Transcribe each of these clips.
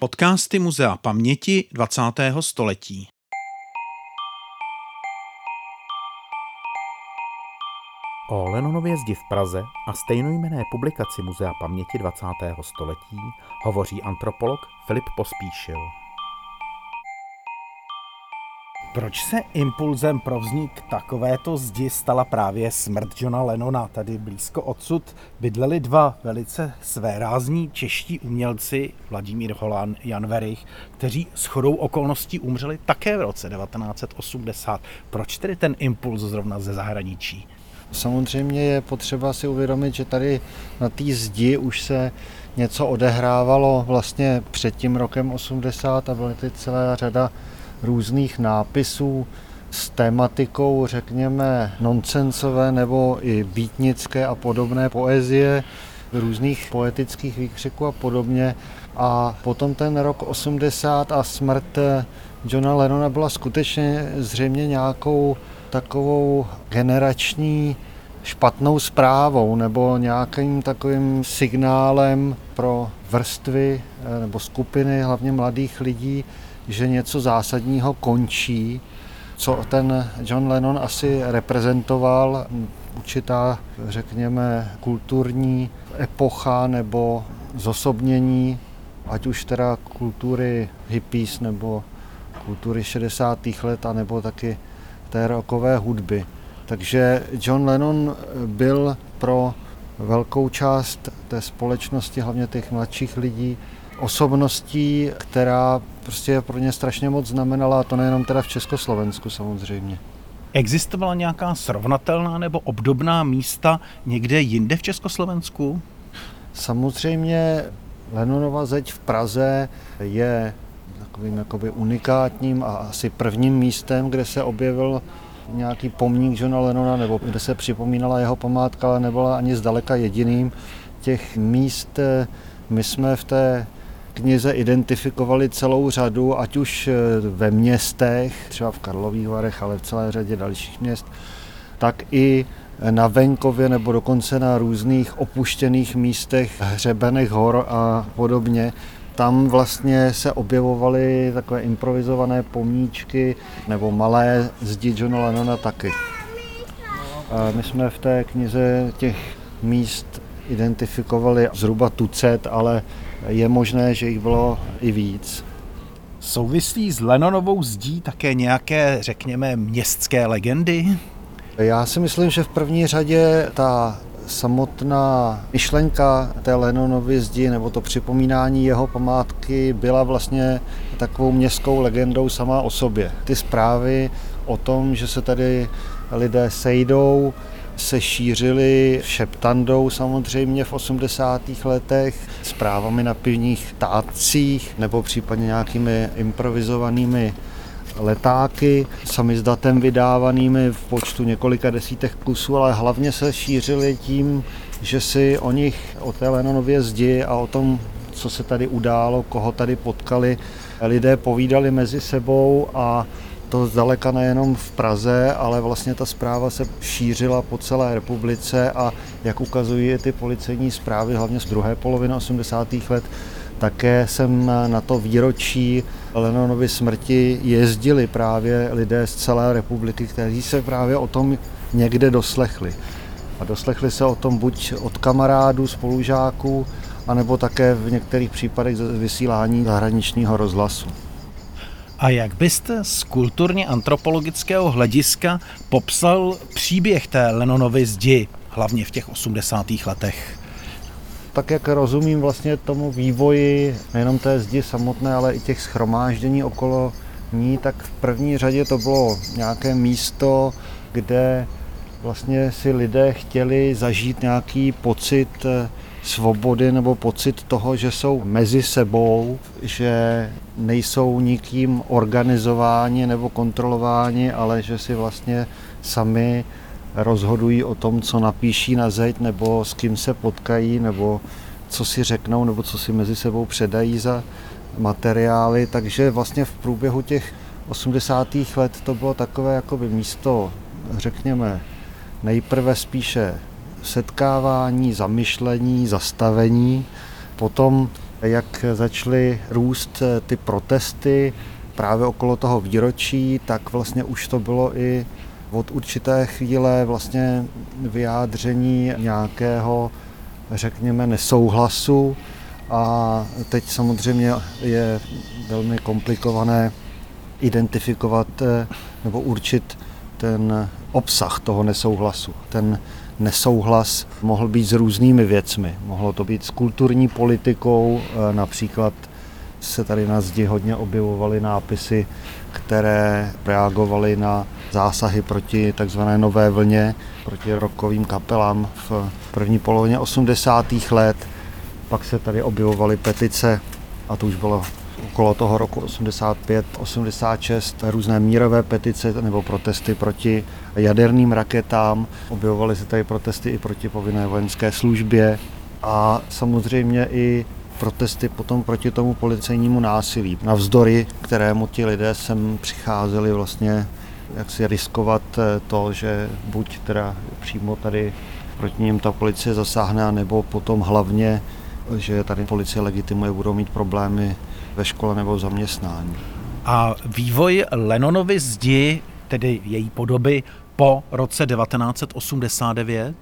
Podcasty Muzea paměti 20. století. O Lenonově zdi v Praze a stejnojmené publikaci Muzea paměti 20. století hovoří antropolog Filip Pospíšil. Proč se impulzem pro vznik takovéto zdi stala právě smrt Johna Lennona? Tady blízko odsud bydleli dva velice svérázní čeští umělci, Vladimír Holan, Jan Verich, kteří s chodou okolností umřeli také v roce 1980. Proč tedy ten impuls zrovna ze zahraničí? Samozřejmě je potřeba si uvědomit, že tady na té zdi už se něco odehrávalo vlastně před tím rokem 80 a byly ty celá řada různých nápisů s tématikou, řekněme, nonsensové nebo i býtnické a podobné poezie, různých poetických výkřiků a podobně. A potom ten rok 80 a smrt Johna Lennona byla skutečně zřejmě nějakou takovou generační špatnou zprávou nebo nějakým takovým signálem pro vrstvy eh, nebo skupiny, hlavně mladých lidí, že něco zásadního končí, co ten John Lennon asi reprezentoval, určitá, řekněme, kulturní epocha nebo zosobnění, ať už teda kultury hippies nebo kultury 60. let, anebo taky té rokové hudby. Takže John Lennon byl pro velkou část té společnosti, hlavně těch mladších lidí, osobností, která prostě pro ně strašně moc znamenala, a to nejenom teda v Československu samozřejmě. Existovala nějaká srovnatelná nebo obdobná místa někde jinde v Československu? Samozřejmě Lenonova zeď v Praze je takovým jakoby unikátním a asi prvním místem, kde se objevil nějaký pomník Johna Lenona, nebo kde se připomínala jeho památka, ale nebyla ani zdaleka jediným. Těch míst my jsme v té knize identifikovali celou řadu, ať už eh, ve městech, třeba v Karlových Varech, ale v celé řadě dalších měst, tak i na venkově nebo dokonce na různých opuštěných místech, hřebenech hor a podobně. Tam vlastně se objevovaly takové improvizované pomníčky nebo malé zdi Johna Lennona taky. A my jsme v té knize těch míst identifikovali zhruba tucet, ale je možné, že jich bylo i víc. Souvislí s Lennonovou zdí také nějaké, řekněme, městské legendy? Já si myslím, že v první řadě ta samotná myšlenka té Lennonovy zdi nebo to připomínání jeho památky byla vlastně takovou městskou legendou sama o sobě. Ty zprávy o tom, že se tady lidé sejdou, se šířily šeptandou samozřejmě v 80. letech, zprávami na pivních tácích nebo případně nějakými improvizovanými letáky, sami s datem vydávanými v počtu několika desítek kusů, ale hlavně se šířili tím, že si o nich, o té Lenonově zdi a o tom, co se tady událo, koho tady potkali, lidé povídali mezi sebou a to zdaleka nejenom v Praze, ale vlastně ta zpráva se šířila po celé republice a jak ukazují ty policejní zprávy, hlavně z druhé poloviny 80. let, také jsem na to výročí Lennonovy smrti jezdili právě lidé z celé republiky, kteří se právě o tom někde doslechli. A doslechli se o tom buď od kamarádů, spolužáků, anebo také v některých případech vysílání zahraničního rozhlasu. A jak byste z kulturně antropologického hlediska popsal příběh té Lennonovy zdi, hlavně v těch 80. letech? Tak jak rozumím vlastně tomu vývoji nejenom té zdi samotné, ale i těch schromáždění okolo ní, tak v první řadě to bylo nějaké místo, kde vlastně si lidé chtěli zažít nějaký pocit svobody nebo pocit toho, že jsou mezi sebou, že nejsou nikým organizováni nebo kontrolováni, ale že si vlastně sami rozhodují o tom, co napíší na zeď, nebo s kým se potkají, nebo co si řeknou, nebo co si mezi sebou předají za materiály. Takže vlastně v průběhu těch 80. let to bylo takové jakoby místo, řekněme, nejprve spíše setkávání, zamyšlení, zastavení. Potom jak začaly růst eh, ty protesty právě okolo toho výročí, tak vlastně už to bylo i od určité chvíle vlastně vyjádření nějakého, řekněme, nesouhlasu. A teď samozřejmě je velmi komplikované identifikovat eh, nebo určit ten obsah toho nesouhlasu. Ten nesouhlas mohl být s různými věcmi. Mohlo to být s kulturní politikou, eh, například se tady na zdi hodně objevovaly nápisy, které reagovaly na zásahy proti takzvané nové vlně, proti rokovým kapelám v první polovině 80. let. Pak se tady objevovaly petice, a to už bylo okolo toho roku 85, 86 různé mírové petice nebo protesty proti jaderným raketám. Objevovaly se tady protesty i proti povinné vojenské službě a samozřejmě i protesty potom proti tomu policejnímu násilí. Navzdory, kterému ti lidé sem přicházeli vlastně jak si riskovat eh, to, že buď teda přímo tady proti ním ta policie zasáhne, nebo potom hlavně, že tady policie legitimuje, budou mít problémy ve škole nebo v zaměstnání. A vývoj Lenonovy zdi, tedy její podoby, po roce 1989?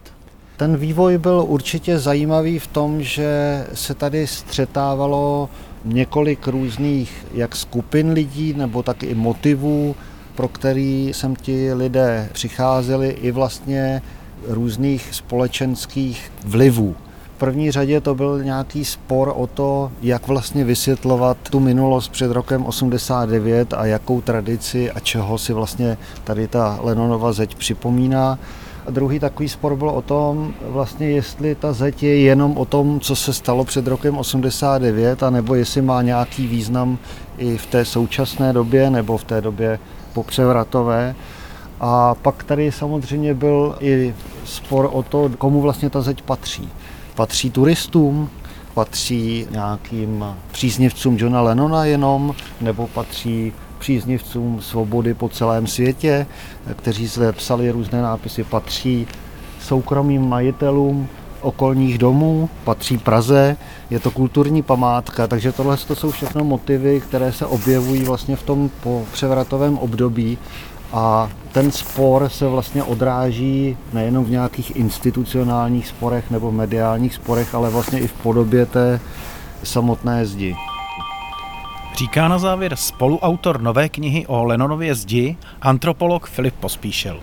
Ten vývoj byl určitě zajímavý v tom, že se tady střetávalo několik různých jak skupin lidí, nebo tak i motivů, pro který sem ti lidé přicházeli, i vlastně různých společenských vlivů první řadě to byl nějaký spor o to, jak vlastně vysvětlovat tu minulost před rokem 89 a jakou tradici a čeho si vlastně tady ta Lenonova zeď připomíná. A druhý takový spor byl o tom, vlastně jestli ta zeď je jenom o tom, co se stalo před rokem 89, anebo jestli má nějaký význam i v té současné době nebo v té době popřevratové. A pak tady samozřejmě byl i spor o to, komu vlastně ta zeď patří patří turistům, patří nějakým příznivcům Johna Lennona jenom, nebo patří příznivcům svobody po celém světě, kteří zde psali různé nápisy, patří soukromým majitelům okolních domů, patří Praze, je to kulturní památka, takže tohle to jsou všechno motivy, které se objevují vlastně v tom převratovém období a ten spor se vlastně odráží nejenom v nějakých institucionálních sporech nebo mediálních sporech, ale vlastně i v podobě té samotné zdi. Říká na závěr spoluautor nové knihy o Lenonově zdi, antropolog Filip Pospíšil.